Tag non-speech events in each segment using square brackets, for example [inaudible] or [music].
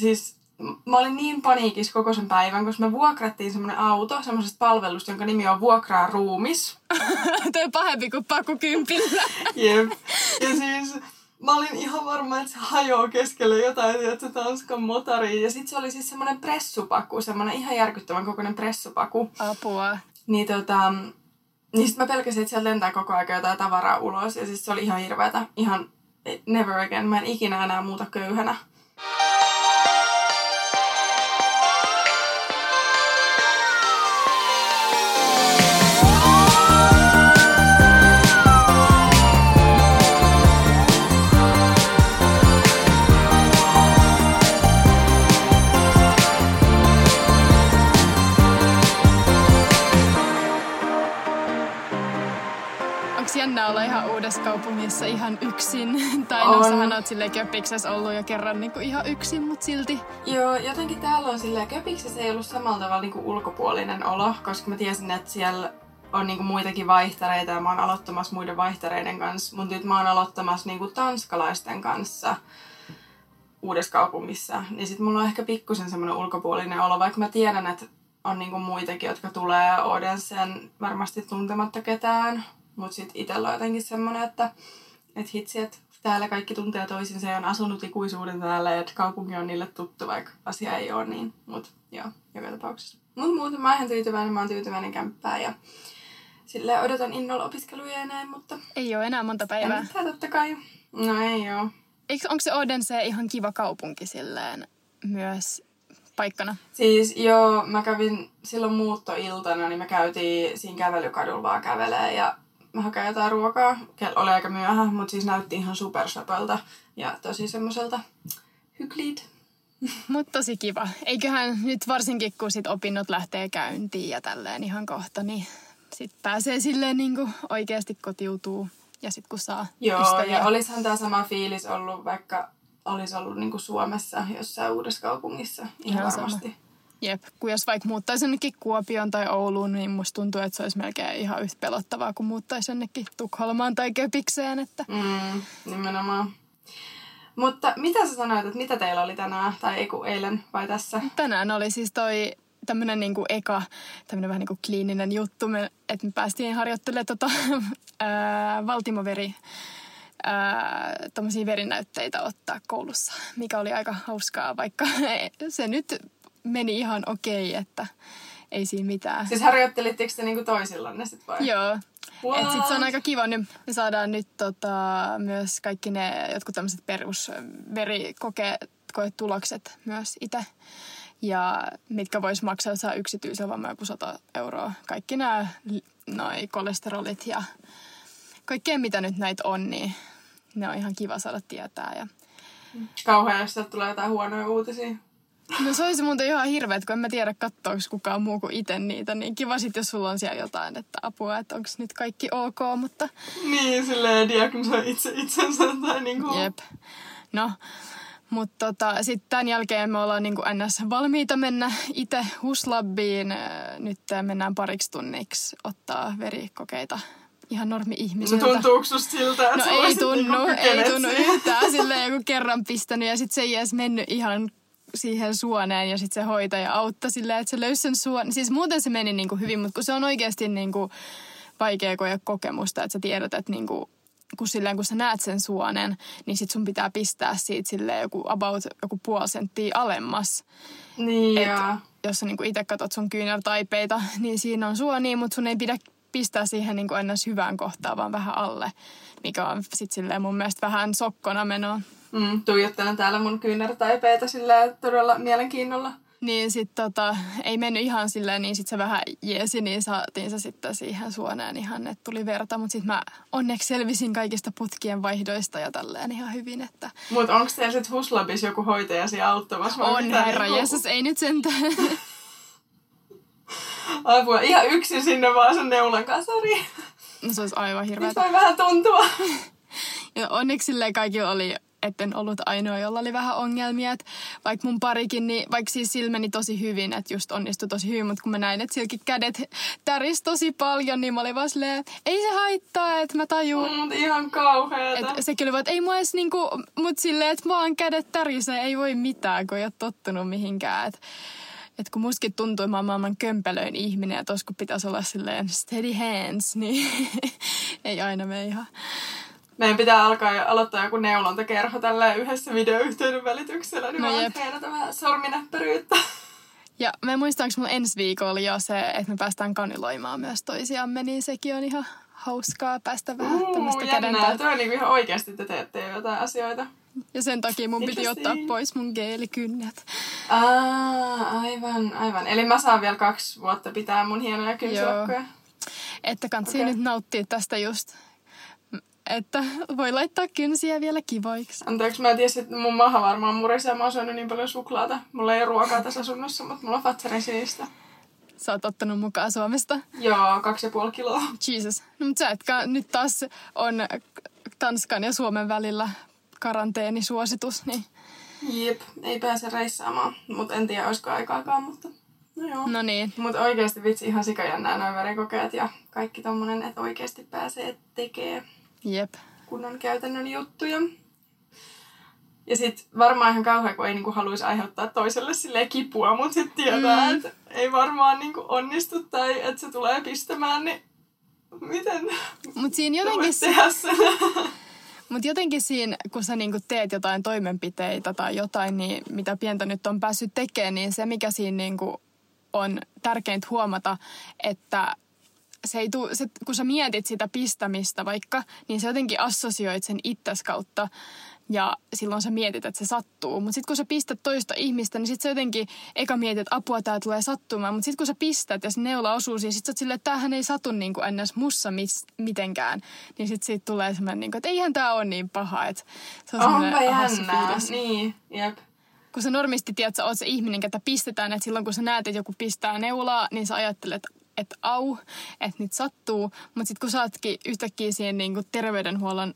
siis mä olin niin paniikissa koko sen päivän, koska me vuokrattiin semmoinen auto semmoisesta palvelusta, jonka nimi on Vuokraa ruumis. [laughs] Toi pahempi kuin paku kympillä. [laughs] Jep. Ja siis mä olin ihan varma, että se hajoaa keskelle jotain, että se Tanskan motari. Ja sitten se oli siis semmoinen pressupaku, semmoinen ihan järkyttävän kokoinen pressupaku. Apua. Niin tota, niin sit mä pelkäsin, että sieltä lentää koko ajan jotain tavaraa ulos. Ja siis se oli ihan hirveetä. Ihan never again. Mä en ikinä enää muuta köyhänä. Jännä olla ihan uudessa kaupungissa ihan yksin? [laughs] Tai no, sähän oot silleen köpiksessä ollut jo kerran niin kuin ihan yksin, mutta silti. Joo, jotenkin täällä on silleen, köpiksessä ei ollut samalla tavalla niin ulkopuolinen olo, koska mä tiesin, että siellä on niinku muitakin vaihtareita ja mä oon aloittamassa muiden vaihtareiden kanssa. Mutta nyt mä oon aloittamassa niinku tanskalaisten kanssa uudessa kaupungissa. Niin sit mulla on ehkä pikkusen semmoinen ulkopuolinen olo, vaikka mä tiedän, että on niinku muitakin, jotka tulee Odensen varmasti tuntematta ketään. Mutta sit itellä on jotenkin semmoinen, että et hitsi, että täällä kaikki tuntee toisinsa ja on asunut ikuisuuden täällä ja että kaupunki on niille tuttu, vaikka asia ei ole niin. Mutta joo, joka tapauksessa. Mutta muuten mä oon ihan tyytyväinen, mä oon tyytyväinen kämppään ja sille odotan innolla opiskeluja ja näin, mutta Ei ole enää monta päivää. mitään totta kai. No ei oo. Eikö, onko se Odense ihan kiva kaupunki silleen myös paikkana? Siis joo, mä kävin silloin muuttoiltana, niin me käytiin siinä kävelykadulla vaan kävelee ja mä hakein jotain ruokaa. Kello oli aika myöhä, mutta siis näytti ihan supersöpöltä ja tosi semmoiselta hyklid. Mutta tosi kiva. Eiköhän nyt varsinkin, kun sit opinnot lähtee käyntiin ja tälleen ihan kohta, niin sit pääsee silleen niin kuin oikeasti kotiutuu. Ja sit kun saa Joo, ystäviä. ja olisihan tämä sama fiilis ollut, vaikka olisi ollut niinku Suomessa jossain uudessa kaupungissa. Ihan, Ihan sama. Jep, kun jos vaikka muuttaisi jonnekin Kuopioon tai Ouluun, niin musta tuntuu, että se olisi melkein ihan yhtä pelottavaa, kun muuttaisi jonnekin Tukholmaan tai Köpikseen. Että... Mm, nimenomaan. Mutta mitä sä sanoit, että mitä teillä oli tänään, tai ei eilen vai tässä? Tänään oli siis toi tämmönen niinku eka, tämmönen vähän niinku kliininen juttu, me, että me päästiin harjoittelemaan tota, [laughs] ää, valtimoveri tommosia verinäytteitä ottaa koulussa, mikä oli aika hauskaa, vaikka [laughs] se nyt meni ihan okei, että ei siinä mitään. Siis harjoittelitteko te niinku toisillanne sit vai? Joo. What? Et sit se on aika kiva, niin me saadaan nyt tota, myös kaikki ne jotkut tämmöiset perusverikoetulokset myös itse. Ja mitkä vois maksaa saa yksityisellä vammaa joku 100 euroa. Kaikki nämä noi kolesterolit ja kaikkea mitä nyt näitä on, niin ne on ihan kiva saada tietää. Ja Kauhean, jos tulee jotain huonoja uutisia. No se olisi muuten ihan hirveet, kun en mä tiedä katsoako kukaan muu kuin itse niitä. Niin kiva sit, jos sulla on siellä jotain, että apua, että onko nyt kaikki ok, mutta Niin, silleen diagnosoi itse itsensä tai niinku... jep. No, mutta tota, sitten tämän jälkeen me ollaan niinku ns. valmiita mennä itse huslabbiin. Äh, Nyt mennään pariksi tunniksi ottaa verikokeita ihan No normi-ihmisiltä. tuntuuko susta siltä, että No ei tunnu, niinku ei tunnu yhtään. Silleen joku kerran pistänyt ja sitten se ei edes mennyt ihan siihen suoneen ja sitten se hoitaja auttoi silleen, että se löysi sen suon. Siis muuten se meni niinku hyvin, mutta kun se on oikeasti niinku vaikea koea kokemusta, että sä tiedät, että niinku, kun, silleen, kun sä näet sen suonen, niin sit sun pitää pistää siitä silleen joku about joku puoli senttiä alemmas. Niin, Et jos sä niinku itse katsot sun kyynärtaipeita, [laughs] niin siinä on suoni, mutta sun ei pidä pistää siihen niinku ennäs hyvään kohtaan, vaan vähän alle. Mikä on sit silleen mun mielestä vähän sokkona menoa. Mm, tuijottelen täällä mun kyynärtaipeita silleen todella mielenkiinnolla. Niin sit tota, ei mennyt ihan silleen, niin sit se vähän jeesi, niin saatiin se sitten siihen suoneen ihan, että tuli verta. Mutta sit mä onneksi selvisin kaikista putkien vaihdoista ja tälleen ihan hyvin, että Mut onko teillä sit Huslabis joku hoitaja siellä auttamassa? on herra niinku- Jeesus, ei nyt sentään. [laughs] Apua, ihan yksin sinne vaan sen neulan kasariin. No se olisi aivan Nyt hirveetä. voi vähän tuntua. [laughs] Ja onneksi silleen kaikilla oli etten ollut ainoa, jolla oli vähän ongelmia. Et vaikka mun parikin, niin vaikka siis sillä meni tosi hyvin, että just onnistui tosi hyvin, mutta kun mä näin, että silläkin kädet täris tosi paljon, niin mä olin vaan silleen, ei se haittaa, että mä tajun. Mm, ihan kauheeta. Et sekin oli vaan, että ei mua edes niinku, mut silleen, että vaan kädet tärisee, ei voi mitään, kun ei ole tottunut mihinkään. Et, et kun muskin tuntui, mä maailman kömpelöin ihminen ja tos kun pitäisi olla silleen steady hands, [laughs] niin ei aina mene ihan. Meidän pitää alkaa aloittaa joku neulontakerho tällä yhdessä videoyhteyden välityksellä, niin No treenata vähän sorminäppäryyttä. Ja mä muistan, onko mulla ensi viikolla oli jo se, että me päästään kaniloimaan myös toisiamme, niin sekin on ihan hauskaa päästä vähän Uu, tämmöistä jännää. kädentä. Toi on niinku ihan oikeasti te teette jo jotain asioita. Ja sen takia mun piti ottaa pois mun geelikynnet. Aa, aivan, aivan. Eli mä saan vielä kaksi vuotta pitää mun hienoja kynsilakkoja. Että kansi Okei. nyt nauttia tästä just, että voi laittaa kynsiä vielä kivoiksi. Anteeksi, mä en tiedä, että mun maha varmaan murisee. Mä oon syönyt niin paljon suklaata. Mulla ei ole ruokaa tässä asunnossa, mutta mulla on Fatsarin sinistä. Sä oot ottanut mukaan Suomesta. Joo, kaksi ja puoli kiloa. Jesus. No, mutta sä etkä, nyt taas on Tanskan ja Suomen välillä karanteenisuositus, niin Jep, ei pääse reissaamaan. Mutta en tiedä, olisiko aikaakaan, mutta no joo. no niin. Mutta oikeasti vitsi ihan sikajännää noin verikokeet ja kaikki tommonen, että oikeasti pääsee tekee Jep. kunnon käytännön juttuja. Ja sit varmaan ihan kauhean, kun ei niinku haluaisi aiheuttaa toiselle silleen kipua, mutta sit tietää, mm. että ei varmaan niinku onnistu tai että se tulee pistämään, niin miten Mutta siinä jotenkin, voit se, tehdä sen? [laughs] mut jotenkin siinä, kun sä niinku teet jotain toimenpiteitä tai jotain, niin mitä pientä nyt on päässyt tekemään, niin se mikä siinä niinku on tärkeintä huomata, että se ei tuu, se, kun sä mietit sitä pistämistä vaikka, niin sä jotenkin assosioit sen itses kautta ja silloin sä mietit, että se sattuu. Mutta sitten kun sä pistät toista ihmistä, niin sitten sä jotenkin eka mietit, että apua tää tulee sattumaan. Mutta sitten kun sä pistät ja se neula osuu siihen, sit sä oot silleen, että tämähän ei satu niin kuin ns. mussa mis, mitenkään. Niin sitten siitä tulee semmoinen, niin kuin, että eihän tää ole niin paha. Että se on Onpa jännää. fiilis. Niin, jep. Kun sä normisti tiedät, että sä oot se ihminen, ketä pistetään, että silloin kun sä näet, että joku pistää neulaa, niin sä ajattelet, että au, että nyt sattuu. Mutta sitten kun sä ootkin yhtäkkiä siihen niin kuin terveydenhuollon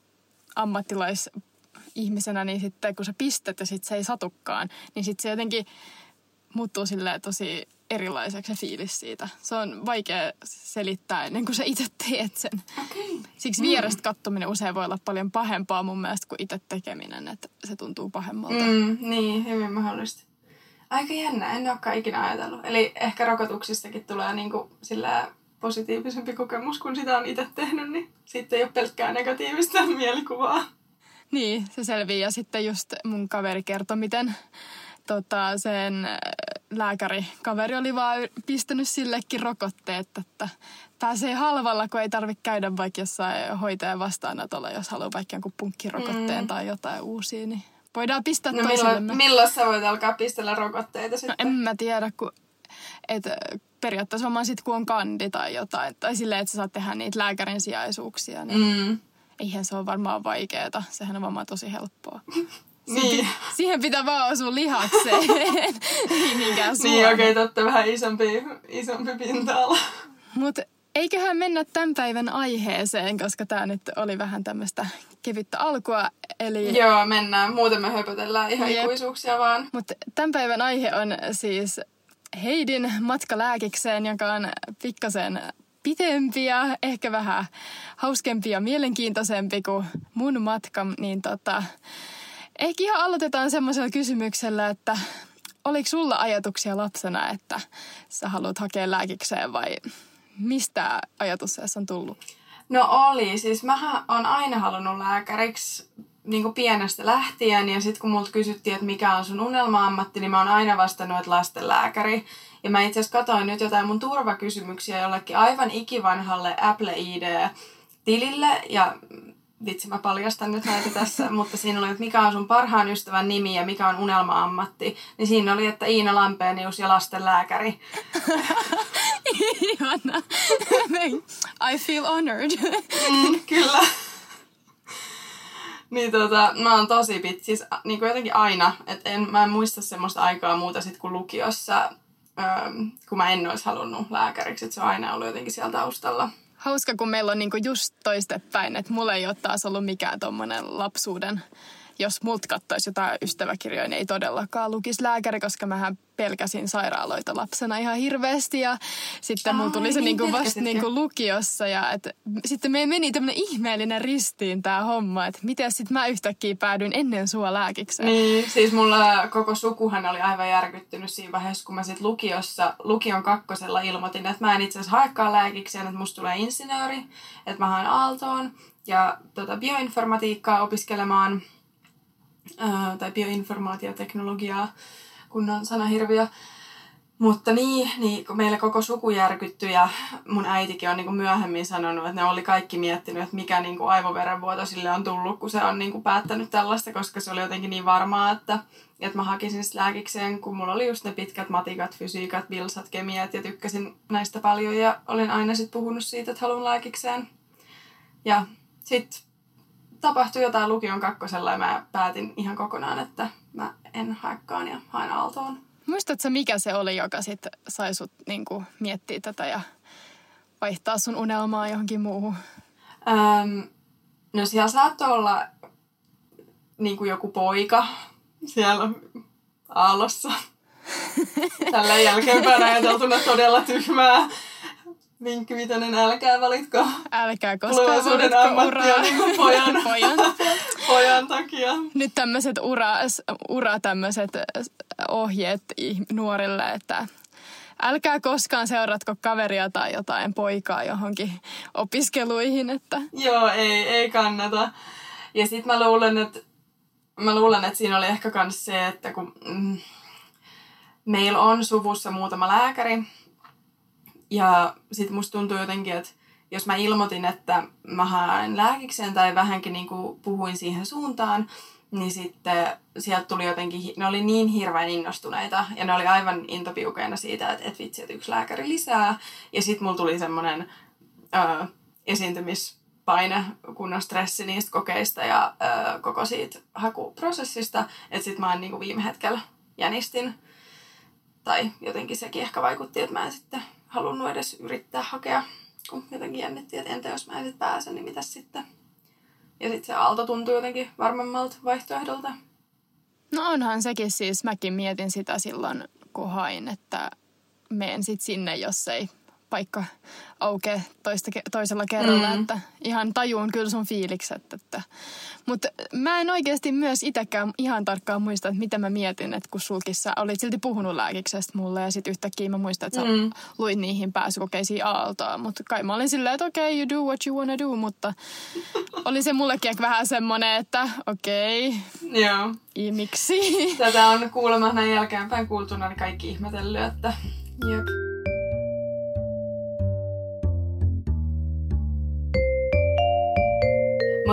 ammattilaisihmisenä, niin sitten kun sä pistät ja sitten se ei satukaan, niin sitten se jotenkin muuttuu silleen tosi erilaiseksi se fiilis siitä. Se on vaikea selittää ennen kuin sä itse teet sen. Okei. Siksi vierestä kattominen usein voi olla paljon pahempaa mun mielestä kuin itse tekeminen, että se tuntuu pahemmalta. Mm, niin, hyvin mahdollisesti. Aika jännä, en olekaan ikinä ajatellut. Eli ehkä rokotuksistakin tulee niinku sillä positiivisempi kokemus, kun sitä on itse tehnyt, niin sitten ei ole pelkkää negatiivista [laughs] mielikuvaa. Niin, se selvii. Ja sitten just mun kaveri kertoi, miten tota, sen äh, lääkäri, kaveri oli vaan pistänyt sillekin rokotteet, että pääsee halvalla, kun ei tarvitse käydä vaikka jossain hoitajan vastaanotolla, jos haluaa vaikka jonkun punkkirokotteen Mm. tai jotain uusia, niin voidaan pistää No milloin, milloin sä voit alkaa pistellä rokotteita No sitten? en mä tiedä, kun et, periaatteessa varmaan sit kun on kandi tai jotain, tai silleen, että sä saat tehdä niitä lääkärin sijaisuuksia, niin Mm. eihän se ole varmaan vaikeeta. Sehän on varmaan tosi helppoa. [laughs] Niin, Siihen pitää vaan osua lihakseen, [laughs] ei niinkään niin suoraan. okei, totta vähän isompi, isompi pinta-ala. Mutta eiköhän mennä tämän päivän aiheeseen, koska tämä nyt oli vähän tämmöistä kevyttä alkua. Eli, Joo, mennään. Muuten me höpötellään ihan Jep. ikuisuuksia vaan. Mutta tämän päivän aihe on siis Heidin matka lääkikseen, joka on pikkasen pitempi ja ehkä vähän hauskempi ja mielenkiintoisempi kuin mun matka. Niin tota, ehkä ihan aloitetaan semmoisella kysymyksellä, että oliko sulla ajatuksia lapsena, että sä haluat hakea lääkikseen vai mistä ajatus on tullut? No oli, siis mä oon aina halunnut lääkäriksi niin kuin pienestä lähtien. Ja sitten kun multa kysyttiin, että mikä on sun unelma-ammatti, niin mä oon aina vastannut, että lastenlääkäri. Ja mä itse asiassa katsoin nyt jotain mun turvakysymyksiä jollekin aivan ikivanhalle Apple ID-tilille ja vitsi mä paljastan nyt näitä tässä, [laughs] mutta siinä oli, että mikä on sun parhaan ystävän nimi ja mikä on unelma-ammatti. Niin siinä oli, että Iina Lampeenius ja lastenlääkäri. [laughs] Ihana. I feel honored. Mm, kyllä. niin tota, mä oon tosi pit, siis niin kuin jotenkin aina, että en, mä en muista semmoista aikaa muuta sit kuin lukiossa, öö, kun mä en olisi halunnut lääkäriksi, että se on aina ollut jotenkin siellä taustalla. Hauska, kun meillä on niinku just toistepäin, että mulla ei ole taas ollut mikään tommonen lapsuuden jos mut kattoisi jotain ystäväkirjoja, niin ei todellakaan lukisi lääkäri, koska mähän pelkäsin sairaaloita lapsena ihan hirveästi ja sitten mulla tuli se niin, niinku vasta pelkäsitkö? niinku lukiossa ja et, sitten me meni tämmönen ihmeellinen ristiin tää homma, että miten sitten mä yhtäkkiä päädyin ennen sua lääkikseen. Niin, siis mulla koko sukuhan oli aivan järkyttynyt siinä vaiheessa, kun mä sit lukiossa, lukion kakkosella ilmoitin, että mä en itse asiassa haekaan lääkikseen, että musta tulee insinööri, että mä haen Aaltoon ja tota, bioinformatiikkaa opiskelemaan, ää, tai bioinformaatioteknologiaa, kunnon sanahirviö. Mutta niin, niin kun meillä koko suku järkyttyi ja mun äitikin on niin kuin myöhemmin sanonut, että ne oli kaikki miettinyt, että mikä niin kuin aivoverenvuoto sille on tullut, kun se on niin kuin päättänyt tällaista, koska se oli jotenkin niin varmaa, että, että mä hakisin sitä lääkikseen, kun mulla oli just ne pitkät matikat, fysiikat, bilsat, kemiat ja tykkäsin näistä paljon ja olin aina sitten puhunut siitä, että haluan lääkikseen. Ja sitten tapahtui jotain lukion kakkosella ja mä päätin ihan kokonaan, että mä en haekaan ja haen Aaltoon. Muistatko mikä se oli, joka sitten sai sut niinku miettiä tätä ja vaihtaa sun unelmaa johonkin muuhun? Öm, no siellä saattoi olla niin kuin joku poika siellä aallossa. [laughs] Tällä jälkeenpäin ajateltuna todella tyhmää. Vinkki vitonen, älkää valitko Älkää koskaan tulevaisuuden valitko ammattia uraa. niin pojan, [laughs] Pojan. pojan takia. Nyt tämmöiset ura, ura tämmöiset ohjeet ih- nuorille, että älkää koskaan seuratko kaveria tai jotain poikaa johonkin opiskeluihin, että Joo, ei, ei kannata. Ja sit mä luulen, että mä luulen, että siinä oli ehkä myös se, että kun mm, meillä on suvussa muutama lääkäri, ja sit musta tuntuu jotenkin, että jos mä ilmoitin, että mä haen lääkikseen tai vähänkin niin kuin puhuin siihen suuntaan, niin sitten sieltä tuli jotenkin, ne oli niin hirveän innostuneita ja ne oli aivan intopiukeina siitä, että, että vitsi, että yksi lääkäri lisää. Ja sitten mulla tuli semmoinen ö, esiintymispaine, kunnon stressi niistä kokeista ja ö, koko siitä hakuprosessista, että sitten mä en niinku viime hetkellä jänistin. Tai jotenkin sekin ehkä vaikutti, että mä en sitten halunnut edes yrittää hakea, kun jotenkin jännitti, että entä jos mä en sit pääse, niin mitäs sitten. Ja sitten se aalto tuntui jotenkin varmemmalta vaihtoehdolta. no onhan sekin siis, mäkin mietin sitä silloin, kun hain, että meen sit sinne, jos ei paikka aukee toista, toisella kerralla, Mm. mm. että ihan tajuun kyllä sun fiilikset. Että. Mutta mä en oikeasti myös itsekään ihan tarkkaan muista, että mitä mä mietin, että kun sulkin sä olit silti puhunut lääkiksestä mulle ja sitten yhtäkkiä mä muistan, että sä Mm. luit niihin pääsykokeisiin Aaltoa. Mutta kai mä olin silleen, että okei, okay, you do what you wanna do, mutta oli se mullekin ehkä vähän semmoinen, että okei, okay, Joo. i- miksi? Tätä on kuulemma näin jälkeenpäin kuultuna niin kaikki ihmetellyt, että jep.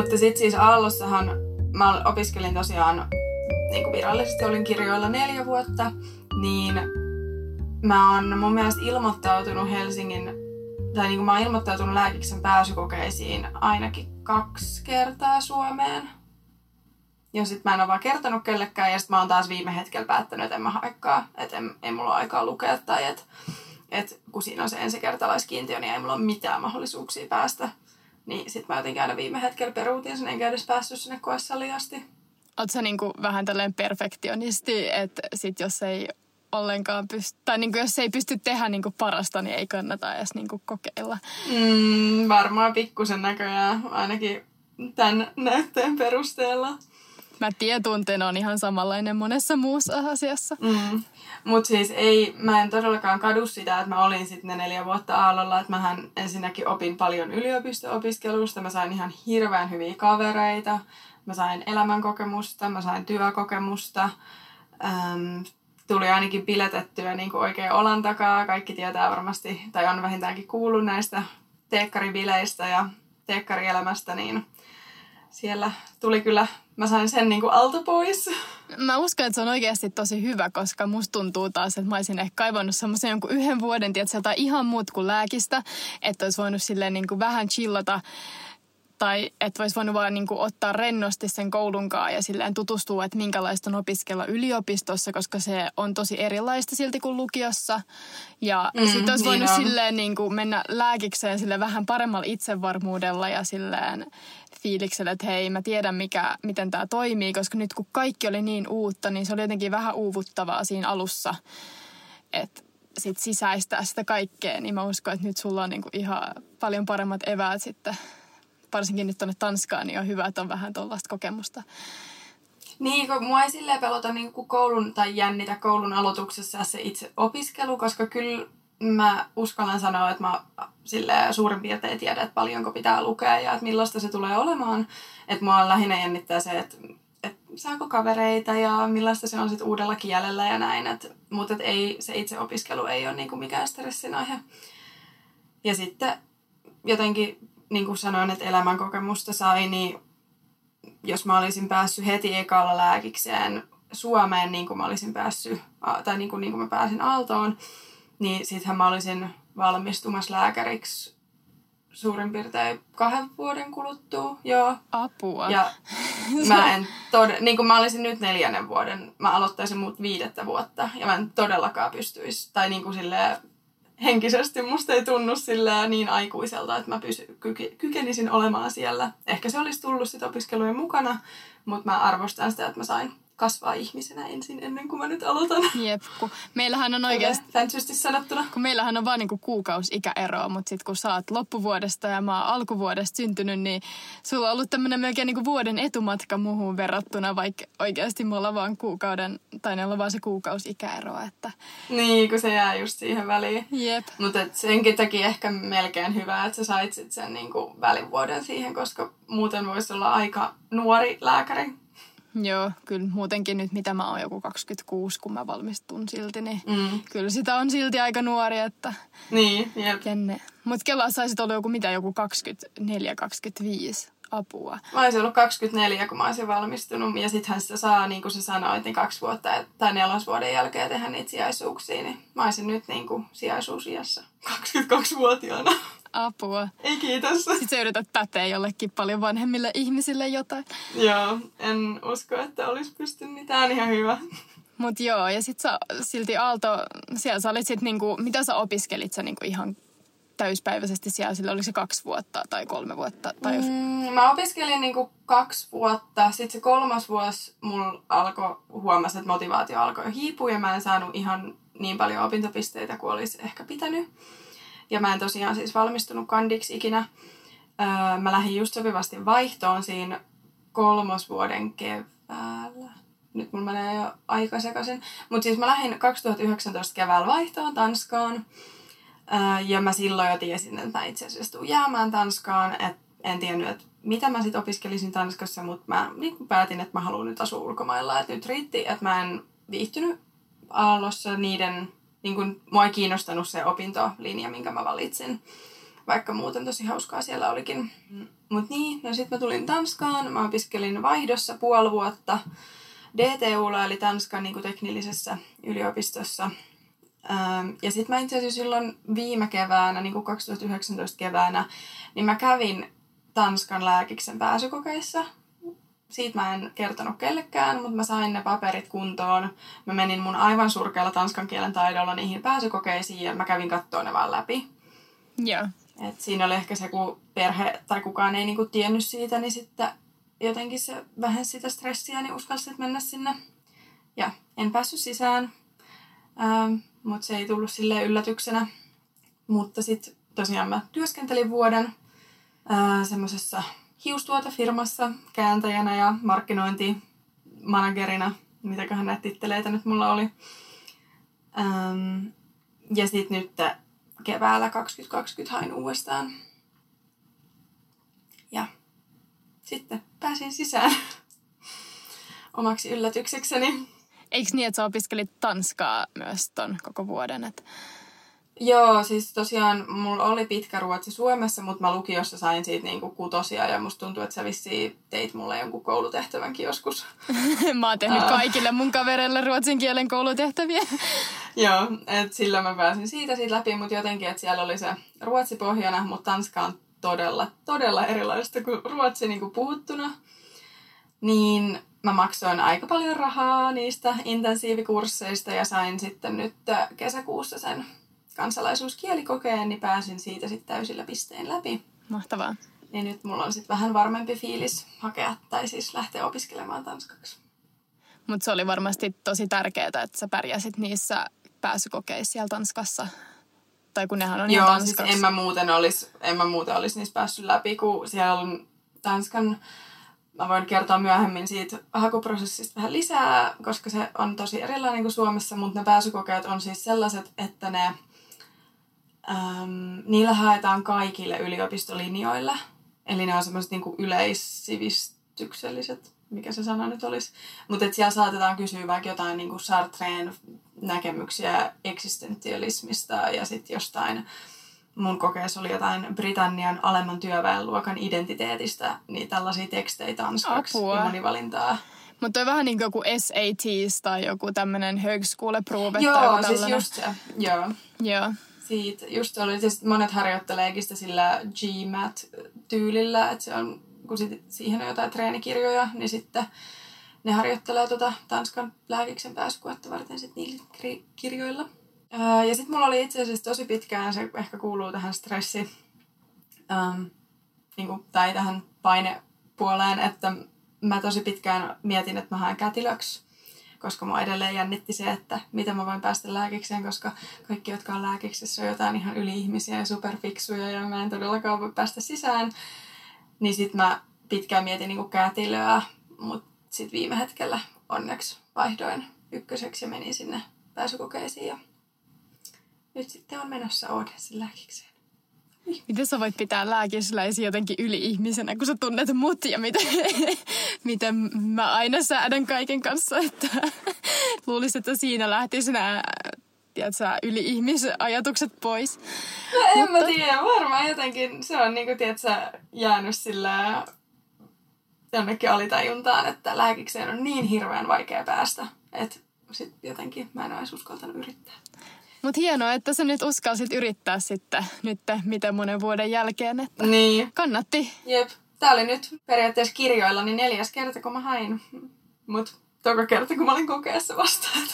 Mutta sitten siis Aallossahan mä opiskelin tosiaan niin kuin virallisesti olin kirjoilla neljä vuotta, niin mä oon mun mielestä ilmoittautunut Helsingin, tai niin kuin mä oon ilmoittautunut lääkiksen pääsykokeisiin ainakin kaksi kertaa Suomeen. Ja sit mä en ole vaan kertonut kellekään, ja sit mä oon taas viime hetkellä päättänyt, että en mä haekaan, että en, ei mulla ole aikaa lukea, tai että et, kun siinä on se ensikertalaiskiintiö, niin ei mulla ole mitään mahdollisuuksia päästä. Niin sit mä jotenkin aina viime hetkellä peruutin sen, enkä edes päässyt sinne koesaliin asti. Oot sä niinku vähän tällainen perfektionisti, että sit jos ei ollenkaan pysty, tai niinku jos ei pysty tehdä niinku parasta, niin ei kannata edes niinku kokeilla. Mm, varmaan pikkusen näköjään, ainakin tämän näytteen perusteella. Mä tietunteen on ihan samanlainen monessa muussa asiassa. Mm. Mutta siis ei, mä en todellakaan kadu sitä, että mä olin sitten ne neljä vuotta Aallolla, että mähän ensinnäkin opin paljon yliopisto-opiskelusta, mä sain ihan hirveän hyviä kavereita, mä sain elämänkokemusta, mä sain työkokemusta, äm, tuli ainakin piletettyä niin kuin oikein olan takaa, kaikki tietää varmasti, tai on vähintäänkin kuullut näistä teekkaribileistä ja teekkarielämästä, niin siellä tuli kyllä, mä sain sen niin kuin alta pois. Mä uskon, että se on oikeasti tosi hyvä, koska musta tuntuu taas, että mä olisin ehkä kaivannut semmoisen jonkun yhden vuoden, tiedätkö, jotain ihan muut kuin lääkistä, että olisi voinut silleen niin kuin vähän chillata tai että olisi voinut vaan niin kuin ottaa rennosti sen koulunkaan ja silleen tutustua, että minkälaista on opiskella yliopistossa, koska se on tosi erilaista silti kuin lukiossa. Ja Mm, mm, sitten olisi niin voinut on. silleen niin kuin mennä lääkikseen sille vähän paremmalla itsevarmuudella ja silleen fiiliksellä, että hei, mä tiedän mikä, miten tämä toimii, koska nyt kun kaikki oli niin uutta, niin se oli jotenkin vähän uuvuttavaa siinä alussa, että sit sisäistää sitä kaikkea, niin mä uskon, että nyt sulla on niinku ihan paljon paremmat eväät sitten, varsinkin nyt tuonne Tanskaan, niin on hyvä, että on vähän tuollaista kokemusta. Niin, kun mua ei silleen pelota niin kuin koulun tai jännitä koulun aloituksessa se itse opiskelu, koska kyllä mä uskallan sanoa, että mä sille suurin piirtein tiedän, että paljonko pitää lukea ja että millaista se tulee olemaan. Että mua lähinnä jännittää se, että, että saako kavereita ja millaista se on sitten uudella kielellä ja näin. Et, mutta et ei, se itse opiskelu ei ole niinku mikään stressin aihe. Ja sitten jotenkin, niin kuin sanoin, että elämänkokemusta sai, niin jos mä olisin päässyt heti ekalla lääkikseen Suomeen, niin kuin mä olisin päässyt, tai niin kuin, niin kuin mä pääsin Aaltoon, niin sittenhän mä olisin valmistumassa lääkäriksi suurin piirtein kahden vuoden kuluttua, joo. Apua. Ja [laughs] mä en tod- niin kuin mä olisin nyt neljännen vuoden, mä aloittaisin muut viidettä vuotta, ja mä en todellakaan pystyisi, tai niin kuin silleen, henkisesti musta ei tunnu sillä niin aikuiselta, että mä pysy, kyke, kykenisin olemaan siellä. Ehkä se olisi tullut sit opiskelujen mukana, mutta mä arvostan sitä, että mä sain kasvaa ihmisenä ensin ennen kuin mä nyt aloitan. Jep, kun meillähän on oikeasti... Fantasy sanottuna. Kun meillähän on vaan niinku kuukausi ikäeroa, mutta sitten kun sä oot loppuvuodesta ja mä oon alkuvuodesta syntynyt, niin sulla on ollut tämmöinen melkein niinku vuoden etumatka muuhun verrattuna, vaikka oikeasti me ollaan vaan kuukauden, tai ne on vaan se kuukausi ikäeroa, että... Niin, kun se jää just siihen väliin. Jep. Mutta senkin takia ehkä melkein hyvä, että sä sait sit sen niinku välivuoden siihen, koska muuten voisi olla aika nuori lääkäri Joo, kyllä muutenkin nyt mitä mä oon joku 26, kun mä valmistun silti, niin mm. kyllä sitä on silti aika nuori, että... Niin, jep. Mutta Kela saisit olla joku mitä, joku 24-25 apua. Mä olisin ollut 24, kun mä olisin valmistunut. Ja sittenhän sitä saa, niin kuin sä sanoit, niin kaksi vuotta tai nelosvuoden jälkeen tehdä niitä sijaisuuksia. Niin mä olisin nyt niin kuin sijaisuusiassa [laughs] 22-vuotiaana. Apua. Ei kiitos. Sitten sä yrität päteä jollekin paljon vanhemmille ihmisille jotain. Joo, en usko, että olisi pystynyt mitään ihan hyvä. Mut joo, ja sit sä silti Aalto, siellä sä olit sit niinku, mitä sä opiskelit sä niinku ihan täyspäiväisesti siellä, sillä oliko se kaksi vuotta tai kolme vuotta? Tai jos... mm, mä opiskelin niinku kaksi vuotta, sitten se kolmas vuosi mulla alkoi, huomasi, että motivaatio alkoi hiipua ja mä en saanut ihan niin paljon opintopisteitä kuin olisi ehkä pitänyt. Ja mä en tosiaan siis valmistunut kandiksi ikinä. Öö, mä lähdin just sopivasti vaihtoon siinä kolmosvuoden keväällä. Nyt mulla menee jo aika sekaisin. Mutta siis mä lähdin 2019 keväällä vaihtoon Tanskaan. Öö, ja mä silloin jo tiesin, että mä itse asiassa tuun jäämään Tanskaan. Et en tiennyt, että mitä mä sitten opiskelisin Tanskassa, mutta mä niin päätin, että mä haluan nyt asua ulkomailla. Että nyt riitti, että mä en viihtynyt Aallossa niiden niin kuin, mua ei kiinnostanut se opintolinja, minkä mä valitsin. Vaikka muuten tosi hauskaa siellä olikin. Mut niin, no sitten mä tulin Tanskaan. Mä opiskelin vaihdossa puoli vuotta DTUlla, eli Tanskan niin kuin teknillisessä yliopistossa. Ähm, ja sitten mä itse asiassa silloin viime keväänä, niin kuin 2019 keväänä, niin mä kävin Tanskan lääkiksen pääsykokeissa siitä mä en kertonut kellekään, mutta mä sain ne paperit kuntoon. Mä menin mun aivan surkealla tanskan kielen taidolla niihin pääsykokeisiin ja mä kävin kattoon ne vaan läpi. Joo. Et siinä oli ehkä se, kun perhe tai kukaan ei niinku tiennyt siitä, niin sitten jotenkin se vähän sitä stressiä, niin uskalsi mennä sinne. Ja en päässyt sisään, ähm, mutta se ei tullut sille yllätyksenä. Mutta sitten tosiaan mä työskentelin vuoden äh, semmoisessa hiustuotefirmassa kääntäjänä ja markkinointimanagerina, mitäköhän näitä titteleitä nyt mulla oli. Ähm, ja sitten nyt keväällä 2020 hain uudestaan. Ja sitten pääsin sisään [laughs] omaksi yllätyksekseni. Eikö niin, että sä opiskelit Tanskaa myös ton koko vuoden? Että Joo, siis tosiaan mulla oli pitkä ruotsi Suomessa, mutta mä lukiossa sain siitä niinku kutosia ja musta tuntuu, että sä vissiin teit mulle jonkun koulutehtävänkin joskus. [laughs] mä oon tehnyt kaikille mun kavereille ruotsin kielen koulutehtäviä. [laughs] Joo, että sillä mä pääsin siitä siitä läpi, mutta jotenkin, että siellä oli se ruotsi pohjana, mutta Tanska on todella, todella erilaista kuin ruotsi niin kuin puhuttuna. Niin mä maksoin aika paljon rahaa niistä intensiivikursseista ja sain sitten nyt kesäkuussa sen kansalaisuuskielikokeen, niin pääsin siitä sitten täysillä pisteen läpi. Mahtavaa. Niin nyt mulla on sitten vähän varmempi fiilis hakea tai siis lähteä opiskelemaan tanskaksi. Mutta se oli varmasti tosi tärkeää, että sä pärjäsit niissä pääsykokeissa siellä Tanskassa. Tai kun nehän on Joo, ihan siis en mä muuten olisi, en mä muuten olisi niissä päässyt läpi, kun siellä on Tanskan, mä voin kertoa myöhemmin siitä hakuprosessista vähän lisää, koska se on tosi erilainen kuin Suomessa, mutta ne pääsykokeet on siis sellaiset, että ne, äm, niillä haetaan kaikille yliopistolinjoille. Eli ne on semmoiset niinku yleissivistykselliset, mikä se sana nyt olisi. Mutta siellä saatetaan kysyä vaikka jotain niinku Sartreen näkemyksiä eksistentialismista ja sitten jostain mun kokeessa oli jotain Britannian alemman työväenluokan identiteetistä, niin tällaisia tekstejä tanskaksi Apua. ja monivalintaa. Mutta on vähän niin kuin joku SATs tai joku tämmöinen högskoleprove tai Joo, joku siis tällainen. just se. Joo. Joo. Siitä just oli, siis monet harjoitteleekin sitä sillä GMAT-tyylillä, että se on, kun sit, siihen on jotain treenikirjoja, niin sitten ne harjoittelee tota Tanskan lääkiksen pääsykuetta varten sit niillä kri- kirjoilla. Ja sitten mulla oli itse asiassa tosi pitkään, se ehkä kuuluu tähän stressi, äm, niin kuin, tai tähän painepuoleen, että mä tosi pitkään mietin, että mä haen kätilöksi koska mua edelleen jännitti se, että miten mä voin päästä lääkikseen, koska kaikki, jotka on lääkiksessä, on jotain ihan yli-ihmisiä ja superfiksuja ja mä en todellakaan voi päästä sisään. Niin sit mä pitkään mietin niinku kätilöä, mutta sit viime hetkellä onneksi vaihdoin ykköseksi ja menin sinne pääsykokeisiin ja nyt sitten on menossa Odesin lääkikseen. Miten sä voit pitää lääkisläisiä jotenkin yli-ihmisenä, kun sä tunnet mut ja miten, [laughs] miten mä aina säädän kaiken kanssa, että [laughs] luulisin, että siinä lähtisi nämä tiedätkö, yli-ihmisajatukset pois. No en mä tiedä, varmaan jotenkin se on niinku, tiedätkö, jäänyt sillä jonnekin alitajuntaan, että lääkikseen on niin hirveän vaikea päästä, että sit jotenkin mä en ole edes uskaltanut yrittää. Mutta hienoa, että sä nyt uskalsit yrittää sitten nyt miten monen vuoden jälkeen, että Niin. kannatti. Jep. Tää oli nyt periaatteessa kirjoilla niin neljäs kerta, kun mä hain. Mut toka kerta, kun mä olin kokeessa vastaan.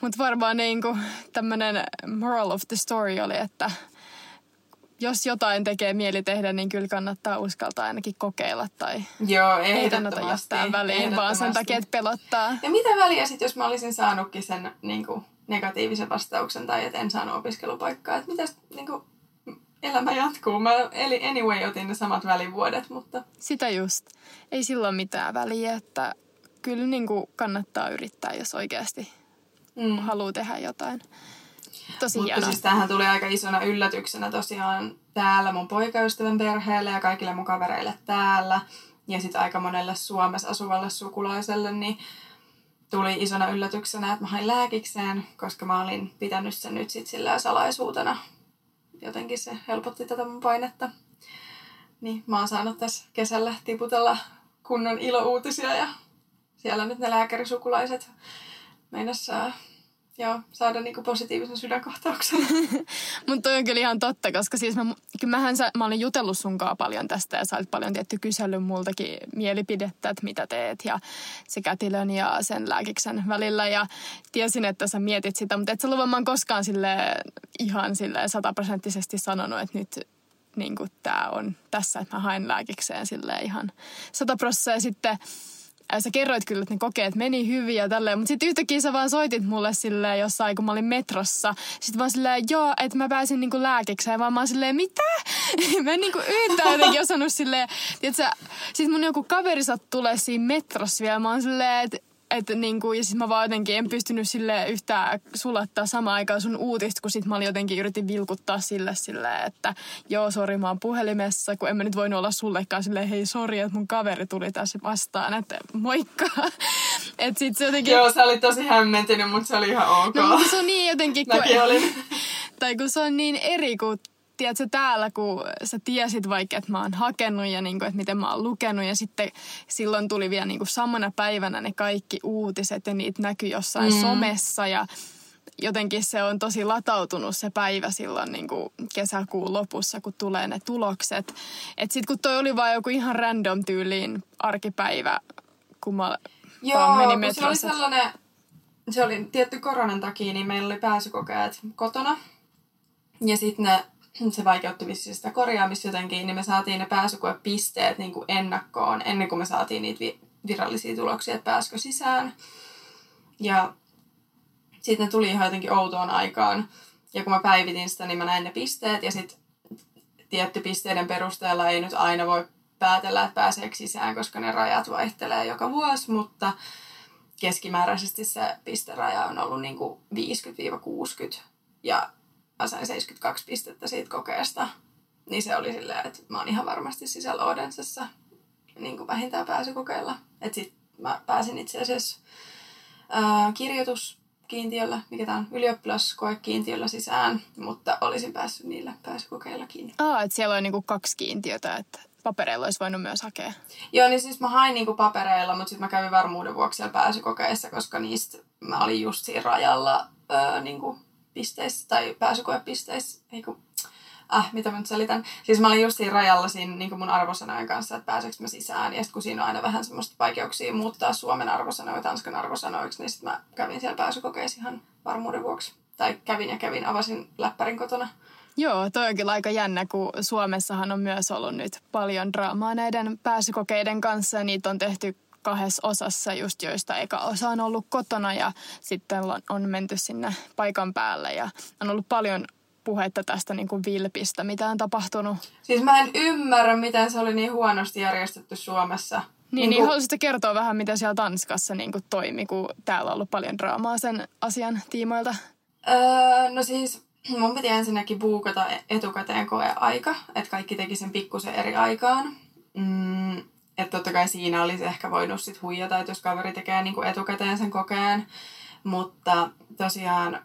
Mutta varmaan niinku tämmönen moral of the story oli, että jos jotain tekee mieli tehdä, niin kyllä kannattaa uskaltaa ainakin kokeilla tai Joo, ei kannata jättää väliin, vaan sen takia, että pelottaa. Ja mitä väliä sit, jos mä olisin saanutkin sen niin kuin, negatiivisen vastauksen tai että en saanut opiskelupaikkaa. Että mitäs niin kuin, elämä jatkuu. Mä eli anyway otin ne samat välivuodet, mutta Sitä just. Ei silloin mitään väliä, että kyllä niinku kannattaa yrittää, jos oikeasti mm. haluaa tehdä jotain. Tosi Mutta hienoa. siis tämähän tuli aika isona yllätyksenä tosiaan täällä mun poikaystävän perheelle ja kaikille mun kavereille täällä. Ja sitten aika monelle Suomessa asuvalle sukulaiselle, niin tuli isona yllätyksenä, että mä hain lääkikseen, koska mä olin pitänyt sen nyt sit sillä salaisuutena. Jotenkin se helpotti tätä mun painetta. Niin mä oon saanut tässä kesällä tiputella kunnon ilouutisia ja siellä nyt ne lääkärisukulaiset meinas joo, saada niinku positiivisen sydänkohtauksen. [laughs] Mutta toi on kyllä ihan totta, koska siis mä, kyllä mähän sä, mä olin jutellut sunkaan paljon tästä ja sä olit paljon tietty kysellyt multakin mielipidettä, että mitä teet ja se kätilön ja sen lääkiksen välillä ja tiesin, että sä mietit sitä, mutta et sä ollut koskaan sille ihan sille sataprosenttisesti sanonut, että nyt niin tää on tässä, että mä haen lääkikseen sille ihan sataprosenttia ja sitten sä kerroit kyllä, että ne kokeet meni hyvin ja tälleen, mutta sitten yhtäkkiä sä vaan soitit mulle silleen jossain, kun mä olin metrossa. Sitten vaan silleen, joo, että mä pääsin niinku lääkikseen, vaan mä oon silleen, mitä? [laughs] mä en niinku yhtään jotenkin osannut silleen, tiiätkö, sit mun joku kaveri saat tulee siinä metrossa vielä, mä oon silleen, että että niinku, ja siis mä vaan jotenkin en pystynyt sille yhtään sulattaa samaan aikaan sun uutista, kun sit mä olin jotenkin yritin vilkuttaa sille silleen, että joo, sori, mä oon puhelimessa, kun en mä nyt voinut olla sullekaan silleen, hei, sori, että mun kaveri tuli tässä vastaan, että moikka. [laughs] että sit se jotenkin... Joo, sä olit tosi hämmentynyt, mutta se oli ihan ok. No, mutta se on niin jotenkin, kun, Mäkin olin. [laughs] tai kun se on niin eri kuin tiedätkö, täällä, kun sä tiesit vaikka, että mä oon hakenut ja niin kuin, että miten mä oon lukenut. Ja sitten silloin tuli vielä niin kuin samana päivänä ne kaikki uutiset ja niitä näkyi jossain mm. somessa ja jotenkin se on tosi latautunut se päivä silloin niin kuin kesäkuun lopussa, kun tulee ne tulokset. Että sitten kun toi oli vaan joku ihan random tyyliin arkipäivä, kun mä Joo, vaan menin kun se oli sellainen, se oli tietty koronan takia, niin meillä oli pääsykokeet kotona. Ja sitten ne se vaikeutti vissiin sitä korjaamista jotenkin, niin me saatiin ne pääsykoepisteet niin kuin ennakkoon ennen kuin me saatiin niitä vi- virallisia tuloksia, että pääskö sisään. Ja sitten ne tuli ihan jotenkin outoon aikaan. Ja kun mä päivitin sitä, niin mä näin ne pisteet ja sitten tietty pisteiden perusteella ei nyt aina voi päätellä, että pääseekö sisään, koska ne rajat vaihtelee joka vuosi, mutta keskimääräisesti se pisteraja on ollut niin kuin 50-60 ja mä sain 72 pistettä siitä kokeesta. Niin se oli silleen, että mä oon ihan varmasti sisällä Odensessa niin kuin vähintään pääsykokeilla. Että sit mä pääsin itse asiassa ää, kirjoituskiintiöllä, mikä tämä on, ylioppilaskoekiintiöllä sisään, mutta olisin päässyt niillä pääsykokeillakin. Aa, että siellä on niinku kaksi kiintiötä, että papereilla olisi voinut myös hakea. Joo, niin siis mä hain niinku papereilla, mutta sitten mä kävin varmuuden vuoksi siellä pääsykokeissa, koska niistä mä olin just siinä rajalla öö, niinku pisteissä tai pääsykoepisteissä. Eiku, äh, mitä mä nyt selitän. Siis mä olin just siinä rajalla siinä niin mun arvosanojen kanssa, että pääseekö mä sisään. Ja sitten kun siinä on aina vähän semmoista vaikeuksia muuttaa Suomen arvosanoja Tanskan arvosanoiksi, niin sitten mä kävin siellä pääsykokeissa ihan varmuuden vuoksi. Tai kävin ja kävin, avasin läppärin kotona. Joo, toi on kyllä aika jännä, kun Suomessahan on myös ollut nyt paljon draamaa näiden pääsykokeiden kanssa. Ja niitä on tehty kahdessa osassa, just joista eka osa on ollut kotona ja sitten on menty sinne paikan päälle. Ja on ollut paljon puhetta tästä niin kuin vilpistä, mitä on tapahtunut. Siis mä en ymmärrä, miten se oli niin huonosti järjestetty Suomessa. Niin, niin, niin haluaisitko kertoa vähän, mitä siellä Tanskassa niin kuin toimi, kun täällä on ollut paljon draamaa sen asian tiimoilta? Öö, no siis mun piti ensinnäkin buukata etukäteen koeaika, että kaikki teki sen pikkusen eri aikaan. Mm, että totta kai siinä olisi ehkä voinut sit huijata, että jos kaveri tekee niin kuin etukäteen sen kokeen. Mutta tosiaan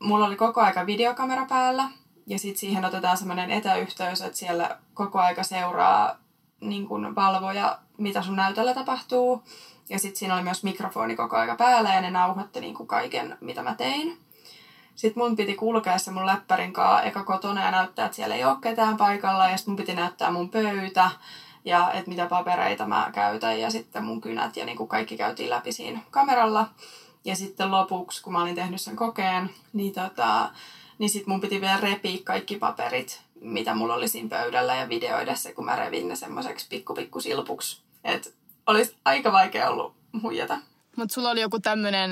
mulla oli koko aika videokamera päällä ja sitten siihen otetaan semmoinen etäyhteys, että siellä koko aika seuraa niin valvoja, mitä sun näytöllä tapahtuu. Ja sitten siinä oli myös mikrofoni koko aika päällä ja ne nauhoitti niin kaiken, mitä mä tein. Sitten mun piti kulkea se mun läppärin kanssa eka kotona ja näyttää, että siellä ei ole ketään paikalla. Ja sitten mun piti näyttää mun pöytä ja että mitä papereita mä käytän ja sitten mun kynät ja niin kuin kaikki käytiin läpi siinä kameralla. Ja sitten lopuksi, kun mä olin tehnyt sen kokeen, niin, tota, niin sitten mun piti vielä repiä kaikki paperit, mitä mulla oli siinä pöydällä ja videoida se, kun mä revin ne semmoiseksi pikku pikku silpuksi. Että olisi aika vaikea ollut huijata. Mutta sulla oli joku tämmöinen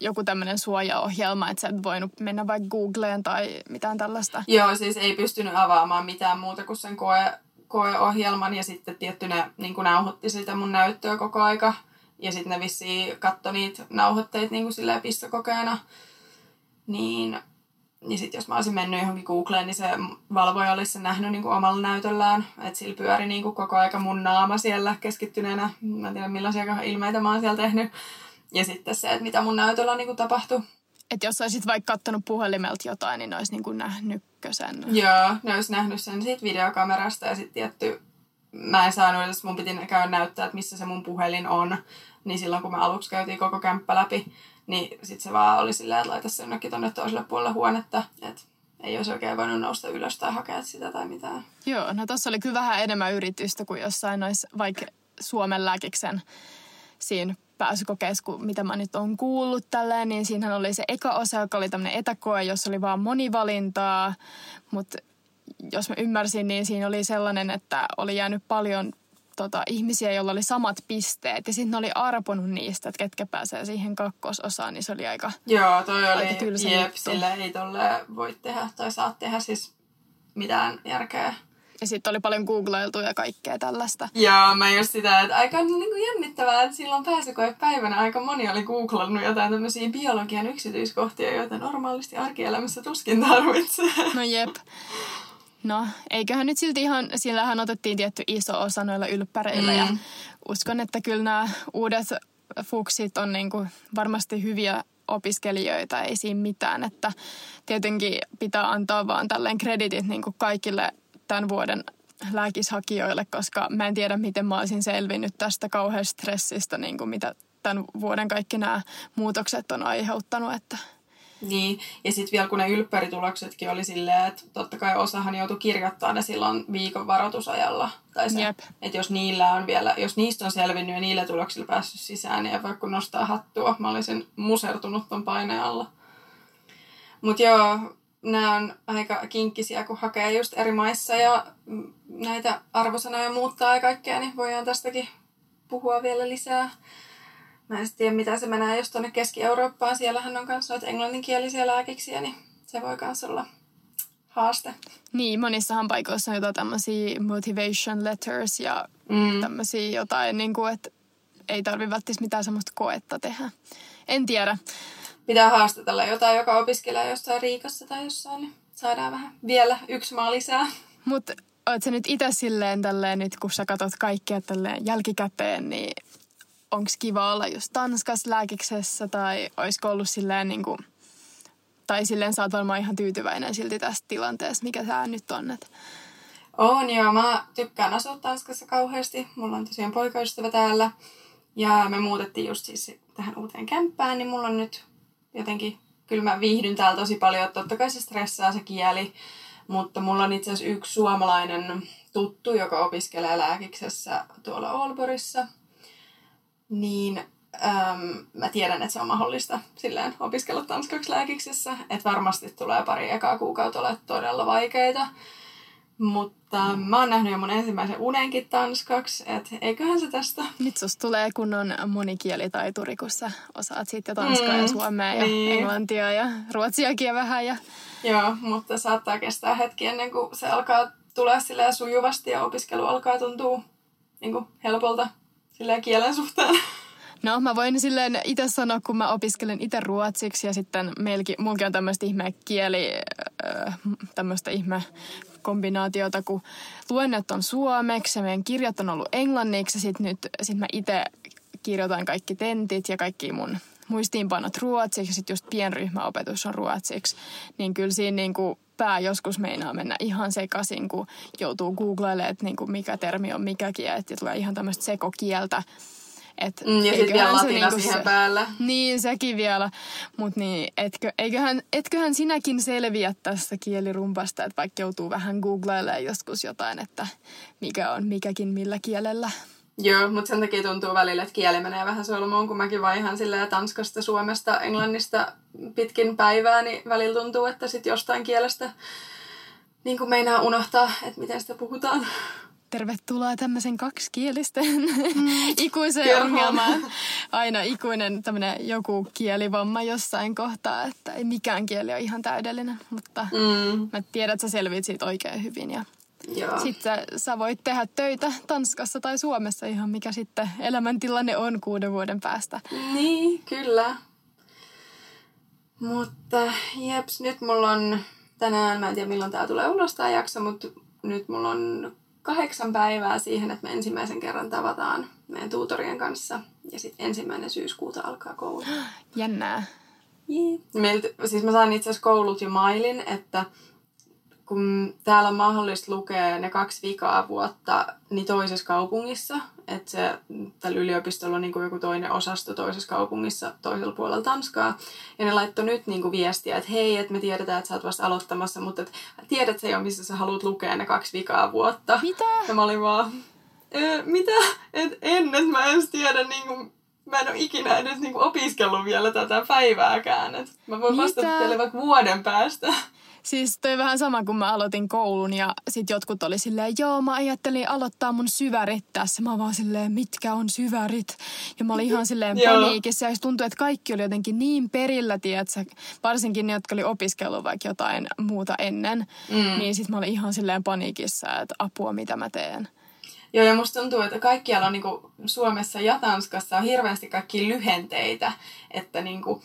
joku tämmönen suojaohjelma, että sä et voinut mennä vaikka Googleen tai mitään tällaista? Joo, siis ei pystynyt avaamaan mitään muuta kuin sen koe, koeohjelman ja sitten tietty ne niin nauhoitti sitä mun näyttöä koko aika. Ja sitten ne vissiin katsoi niitä nauhoitteita niin kuin silleen pistokokeena. Niin, niin sitten jos mä olisin mennyt johonkin Googleen, niin se valvoja olisi sen nähnyt niin kuin omalla näytöllään. Että sillä pyöri niin kuin koko aika mun naama siellä keskittyneenä. Mä en tiedä millaisia ilmeitä mä oon siellä tehnyt. Ja sitten se, että mitä mun näytöllä niin kuin tapahtui. Että jos olisit vaikka kattonut puhelimelta jotain, niin olisi niin kuin nähnytkö sen? Joo, ne olisi nähnyt sen siitä videokamerasta ja sitten tietty mä en saanut edes, mun piti käydä näyttää, että missä se mun puhelin on. Niin silloin kun me aluksi käytiin koko kämppä läpi, niin sit se vaan oli silleen, että laita se jonnekin tonne toiselle puolelle huonetta. Että ei olisi oikein voinut nousta ylös tai hakea sitä tai mitään. Joo, no tossa oli kyllä vähän enemmän yritystä kuin jossain nois vaikka Suomen lääkiksen siinä pääsykokeessa, kun mitä mä nyt on kuullut tälleen, niin siinähän oli se eka osa, joka oli tämmöinen etäkoe, jossa oli vaan monivalintaa, mutta jos mä ymmärsin, niin siinä oli sellainen, että oli jäänyt paljon tota, ihmisiä, joilla oli samat pisteet. Ja sitten ne oli arponut niistä, että ketkä pääsee siihen kakkososaan, niin se oli aika Joo, toi oli, jep, sille ei tolle voi tehdä tai saa tehdä siis mitään järkeä. Ja sitten oli paljon googlailtu ja kaikkea tällaista. Joo, mä just sitä, että aika niin kuin jännittävää, että silloin päivänä aika moni oli googlannut jotain tämmöisiä biologian yksityiskohtia, joita normaalisti arkielämässä tuskin tarvitsee. No jep. No, eiköhän nyt silti ihan, sillähän otettiin tietty iso osa noilla ylppäreillä mm. ja uskon, että kyllä nämä uudet fuksit on niin kuin varmasti hyviä opiskelijoita, ei siinä mitään, että tietenkin pitää antaa vaan tälleen kreditit niin kuin kaikille tämän vuoden lääkishakijoille, koska mä en tiedä, miten mä olisin selvinnyt tästä kauheasta stressistä, niin kuin mitä tämän vuoden kaikki nämä muutokset on aiheuttanut, että niin, ja sitten vielä kun ne ylppärituloksetkin oli silleen, että totta kai osahan joutui kirjoittaa ne silloin viikon varoitusajalla. Tai se, yep. että jos niillä on vielä, jos niistä on selvinnyt ja niillä tuloksilla päässyt sisään, niin vaikka nostaa hattua, mä olisin musertunut ton paineen alla. Mutta joo, nämä on aika kinkkisiä, kun hakee just eri maissa ja näitä arvosanoja muuttaa ja kaikkea, niin voidaan tästäkin puhua vielä lisää. Mä en tiedä, mitä se menee, jos tuonne Keski-Eurooppaan. Siellähän on myös noita englanninkielisiä lääkiksiä, niin se voi myös olla haaste. Niin, monissahan paikoissa on jotain tämmöisiä motivation letters ja mm. tämmöisiä jotain, niin kuin, että ei tarvi välttämättä mitään semmoista koetta tehdä. En tiedä. Pitää haastatella jotain, joka opiskelee jossain Riikassa tai jossain, niin saadaan vähän vielä yksi maa lisää. Mutta sä nyt itse silleen tälleen, nyt kun sä katsot kaikkea tälleen jälkikäteen, niin onko kiva olla just Tanskas lääkiksessä tai olisiko ollut silleen niin kuin, tai silleen sä oot varmaan ihan tyytyväinen silti tästä tilanteesta, mikä tämä nyt on. Et. On joo, mä tykkään asua Tanskassa kauheasti. Mulla on tosiaan poikaystävä täällä. Ja me muutettiin just siis tähän uuteen kämppään, niin mulla on nyt jotenkin, kyllä mä viihdyn täällä tosi paljon. Totta kai se stressaa se kieli, mutta mulla on itse asiassa yksi suomalainen tuttu, joka opiskelee lääkiksessä tuolla Aalborissa. Niin äm, mä tiedän, että se on mahdollista silleen opiskella tanskaksi lääkiksessä. Että varmasti tulee pari ekaa kuukautta ole todella vaikeita. Mutta mä oon nähnyt jo mun ensimmäisen unenkin tanskaksi, että eiköhän se tästä. Nyt susta tulee kunnon monikielitaituri, kun sä osaat sitten tanskaa mm, ja suomea ja niin. englantia ja ruotsiakin vähän. Ja... Joo, mutta saattaa kestää hetki ennen kuin se alkaa tulla silleen sujuvasti ja opiskelu alkaa tuntua niin kuin helpolta silleen kielen suhteen. No mä voin silleen itse sanoa, kun mä opiskelen itse ruotsiksi ja sitten meilläkin, mulki on tämmöistä ihme kieli, tämmöistä ihme kombinaatiota, kun luennet on suomeksi ja meidän kirjat on ollut englanniksi. Sitten nyt sit mä itse kirjoitan kaikki tentit ja kaikki mun muistiinpanot ruotsiksi ja sitten just pienryhmäopetus on ruotsiksi. Niin kyllä siinä niin kuin pää joskus meinaa mennä ihan sekaisin, kun joutuu googlailemaan, että niin kuin mikä termi on mikäkin että tulee ihan tämmöistä sekokieltä. Et mm, ja sitten vielä latina niinku siihen se, päällä. Niin, sekin vielä. Mutta niin, etkö, eiköhän, etköhän sinäkin selviä tästä kielirumpasta, että vaikka joutuu vähän googlailemaan joskus jotain, että mikä on mikäkin millä kielellä. Joo, mutta sen takia tuntuu välillä, että kieli menee vähän solmuun, kun mäkin vaihan silleen Tanskasta, Suomesta, Englannista pitkin päivää, niin välillä tuntuu, että sitten jostain kielestä niin kuin meinaa unohtaa, että miten sitä puhutaan tervetuloa tämmöisen kaksikielisten mm. [laughs] ikuiseen ongelmaan. Aina ikuinen tämmöinen joku kielivamma jossain kohtaa, että ei mikään kieli ole ihan täydellinen, mutta mm. mä tiedän, että sä selviit siitä oikein hyvin ja sitten sä voit tehdä töitä Tanskassa tai Suomessa ihan mikä sitten elämäntilanne on kuuden vuoden päästä. Niin, kyllä. Mutta jeps, nyt mulla on tänään, mä en tiedä milloin tää tulee ulos tää jakso, mutta nyt mulla on kahdeksan päivää siihen, että me ensimmäisen kerran tavataan meidän tuutorien kanssa. Ja sitten ensimmäinen syyskuuta alkaa koulu. Jännää. Yeah. Meiltä, siis mä saan itse asiassa koulut jo mailin, että kun täällä on mahdollista lukea ne kaksi vikaa vuotta niin toisessa kaupungissa, että se, tällä yliopistolla on niin kuin joku toinen osasto toisessa kaupungissa toisella puolella Tanskaa, ja ne laittoi nyt niin kuin viestiä, että hei, että me tiedetään, että sä oot vasta aloittamassa, mutta et, tiedät se jo, missä sä haluat lukea ne kaksi vikaa vuotta. Mitä? Ja mä olin vaan, e, mitä? Et en, että mä en tiedä niin kuin, mä en ole ikinä edes niin kuin opiskellut vielä tätä päivääkään. Et mä voin vastata teille vaikka vuoden päästä. Siis toi vähän sama, kun mä aloitin koulun ja sit jotkut oli silleen, joo mä ajattelin aloittaa mun syvärit tässä. Mä vaan silleen, mitkä on syvärit? Ja mä olin ihan silleen [laughs] paniikissa ja tuntui, että kaikki oli jotenkin niin perillä, tiedätkö? Varsinkin ne, jotka oli opiskellut vaikka jotain muuta ennen. Mm. Niin sit mä olin ihan silleen paniikissa, että apua mitä mä teen. Joo, ja musta tuntuu, että kaikkialla niin kuin Suomessa ja Tanskassa on hirveästi kaikki lyhenteitä, että niin kuin,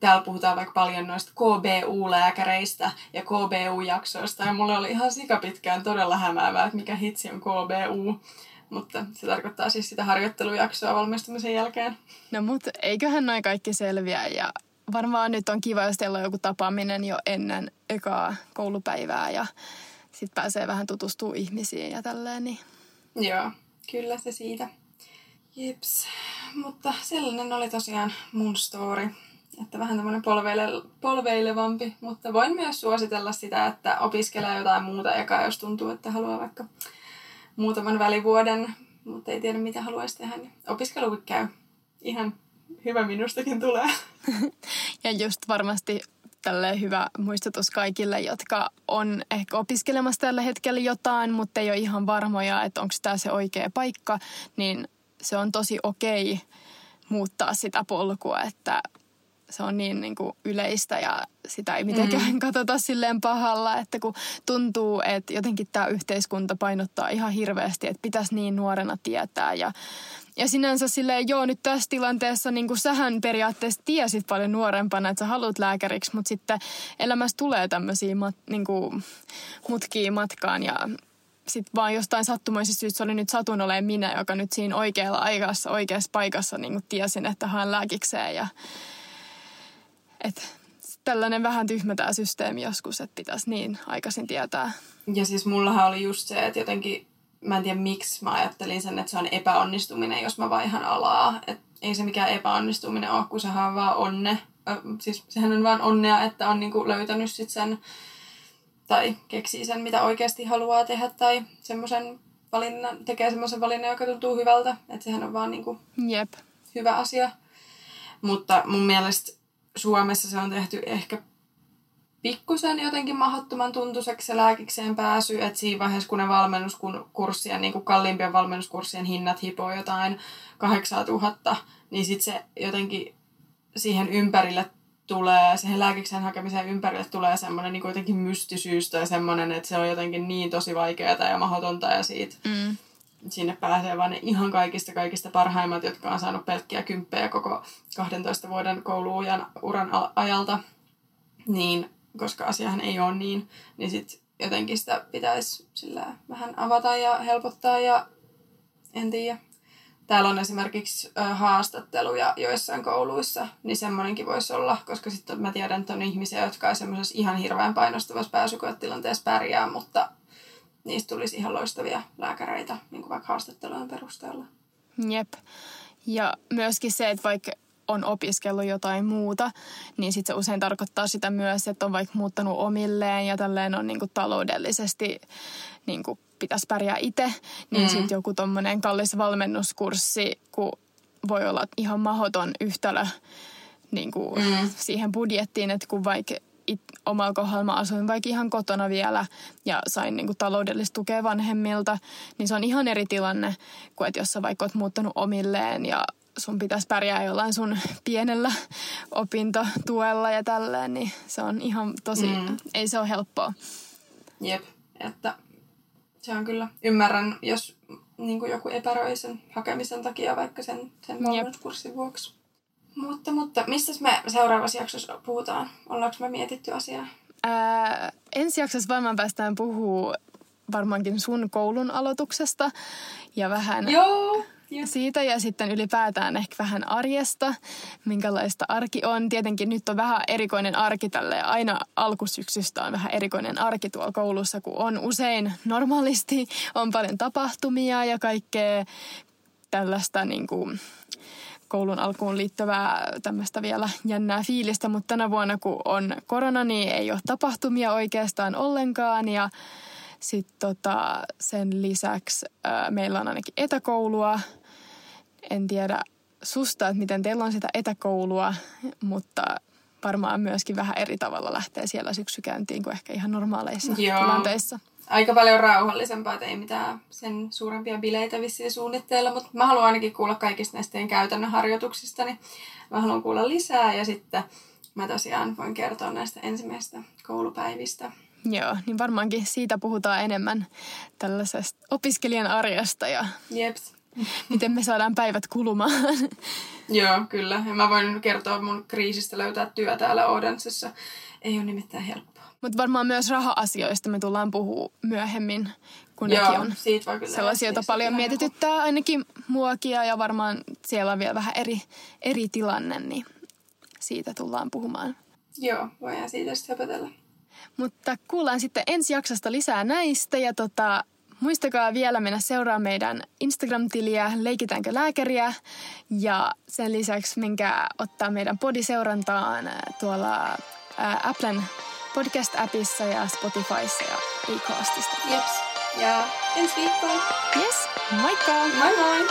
täällä puhutaan vaikka paljon noista KBU-lääkäreistä ja KBU-jaksoista. Ja mulle oli ihan sikapitkään todella hämäävää, että mikä hitsi on KBU. Mutta se tarkoittaa siis sitä harjoittelujaksoa valmistumisen jälkeen. No mutta eiköhän noin kaikki selviä ja varmaan nyt on kiva, jos teillä on joku tapaaminen jo ennen ekaa koulupäivää ja sitten pääsee vähän tutustuu ihmisiin ja tälleen. Niin. Joo, kyllä se siitä. Jeps. Mutta sellainen oli tosiaan mun story. Että vähän tämmöinen polveile, polveilevampi, mutta voin myös suositella sitä, että opiskelee jotain muuta eka, jos tuntuu, että haluaa vaikka muutaman välivuoden, mutta ei tiedä mitä haluaisi tehdä, niin opiskelu käy. Ihan hyvä minustakin tulee. [laughs] ja just varmasti tälle hyvä muistutus kaikille, jotka on ehkä opiskelemassa tällä hetkellä jotain, mutta ei ole ihan varmoja, että onko tämä se oikea paikka, niin se on tosi okei muuttaa sitä polkua, että se on niin, niin kuin yleistä ja sitä ei mitenkään mm. [laughs] katsota silleen pahalla, että kun tuntuu, että jotenkin tämä yhteiskunta painottaa ihan hirveästi, että pitäisi niin nuorena tietää ja ja sinänsä silleen, joo, nyt tässä tilanteessa niin kuin sähän periaatteessa tiesit paljon nuorempana, että sä haluat lääkäriksi, mutta sitten elämässä tulee tämmöisiä mat, niin kuin, mutkia matkaan ja sitten vaan jostain sattumoisista syystä se oli nyt satun olemaan minä, joka nyt siinä oikealla aikassa, oikeassa paikassa niin kuin tiesin, että haen lääkikseen ja että tällainen vähän tyhmä tämä systeemi joskus, että pitäisi niin aikaisin tietää. Ja siis mullahan oli just se, että jotenkin mä en tiedä miksi mä ajattelin sen, että se on epäonnistuminen, jos mä vaihan alaa. Et ei se mikään epäonnistuminen ole, kun sehän on vaan onne. Siis sehän on vaan onnea, että on niinku löytänyt sit sen tai keksii sen, mitä oikeasti haluaa tehdä tai semmoisen valinnan, tekee semmoisen valinnan, joka tuntuu hyvältä. Että sehän on vaan niinku Jep. hyvä asia. Mutta mun mielestä Suomessa se on tehty ehkä pikkusen jotenkin mahdottoman tuntuiseksi se lääkikseen pääsy, että siinä vaiheessa kun ne valmennuskurssien, niin kuin kalliimpien valmennuskurssien hinnat hipoo jotain 8000, niin sitten se jotenkin siihen ympärille tulee, siihen lääkiksen hakemiseen ympärille tulee semmoinen niin jotenkin mystisyys tai semmoinen, että se on jotenkin niin tosi vaikeaa ja mahdotonta ja siitä mm. Sinne pääsee vaan ne ihan kaikista kaikista parhaimmat, jotka on saanut pelkkiä kymppejä koko 12 vuoden kouluujan uran ajalta. Niin koska asiahan ei ole niin, niin sit jotenkin sitä pitäisi sillä vähän avata ja helpottaa ja en tiedä. Täällä on esimerkiksi haastatteluja joissain kouluissa, niin semmoinenkin voisi olla, koska sitten mä tiedän, että on ihmisiä, jotka ei semmoisessa ihan hirveän painostavassa pääsykoetilanteessa pärjää, mutta niistä tulisi ihan loistavia lääkäreitä, niin kuin vaikka haastattelujen perusteella. Jep. Ja myöskin se, että vaikka on opiskellut jotain muuta, niin sitten se usein tarkoittaa sitä myös, että on vaikka muuttanut omilleen ja tälleen on niin kuin taloudellisesti niin kuin pitäisi pärjää itse, niin mm. sitten joku tuommoinen kallis valmennuskurssi, kun voi olla ihan mahdoton yhtälö niin kuin mm. siihen budjettiin, että kun vaikka it, omalla kohdalla mä asuin vaikka ihan kotona vielä ja sain niin kuin taloudellista tukea vanhemmilta, niin se on ihan eri tilanne kuin että jos sä vaikka oot muuttanut omilleen ja sun pitäisi pärjää jollain sun pienellä opintotuella ja tälleen, niin se on ihan tosi, mm. ei se ole helppoa. Jep, että se on kyllä, ymmärrän, jos niin kuin joku epäröi sen hakemisen takia vaikka sen, sen valmennuskurssin vuoksi. Mutta, mutta mistä me seuraavassa jaksossa puhutaan? Ollaanko me mietitty asiaa? Ää, ensi jaksossa varmaan päästään puhuu varmaankin sun koulun aloituksesta ja vähän Joo ja. siitä ja sitten ylipäätään ehkä vähän arjesta, minkälaista arki on. Tietenkin nyt on vähän erikoinen arki tälle aina alkusyksystä on vähän erikoinen arki tuolla koulussa, kun on usein normaalisti, on paljon tapahtumia ja kaikkea tällaista niin kuin, koulun alkuun liittyvää tämmöistä vielä jännää fiilistä, mutta tänä vuonna kun on korona, niin ei ole tapahtumia oikeastaan ollenkaan ja sitten tota, sen lisäksi ää, meillä on ainakin etäkoulua. En tiedä susta, että miten teillä on sitä etäkoulua, mutta varmaan myöskin vähän eri tavalla lähtee siellä syksykäyntiin kuin ehkä ihan normaaleissa Joo. tilanteissa. Aika paljon rauhallisempaa, että ei mitään sen suurempia bileitä vissiin suunnitteilla, mutta mä haluan ainakin kuulla kaikista näistä teidän käytännön harjoituksista, niin mä haluan kuulla lisää ja sitten mä tosiaan voin kertoa näistä ensimmäistä koulupäivistä. Joo, niin varmaankin siitä puhutaan enemmän tällaisesta opiskelijan arjesta ja Jeps. miten me saadaan päivät kulumaan. Joo, kyllä. Ja mä voin kertoa mun kriisistä löytää työ täällä Odensissa. Ei ole nimittäin helppoa. Mutta varmaan myös raha-asioista me tullaan puhua myöhemmin, kun Joo, nekin on siitä voi kyllä sellaisia, joita paljon mietityttää ainakin muakia ja varmaan siellä on vielä vähän eri, eri tilanne, niin siitä tullaan puhumaan. Joo, voidaan siitä sitten höpötellä. Mutta kuullaan sitten ensi jaksosta lisää näistä ja tota, muistakaa vielä mennä seuraamaan meidän Instagram-tiliä Leikitäänkö lääkäriä ja sen lisäksi minkä ottaa meidän podiseurantaan tuolla ää, Applen podcast-appissa ja Spotifyssa ja Acastista. Jeps. Ja ensi viikkoon. Yes, moikka! Moi moi!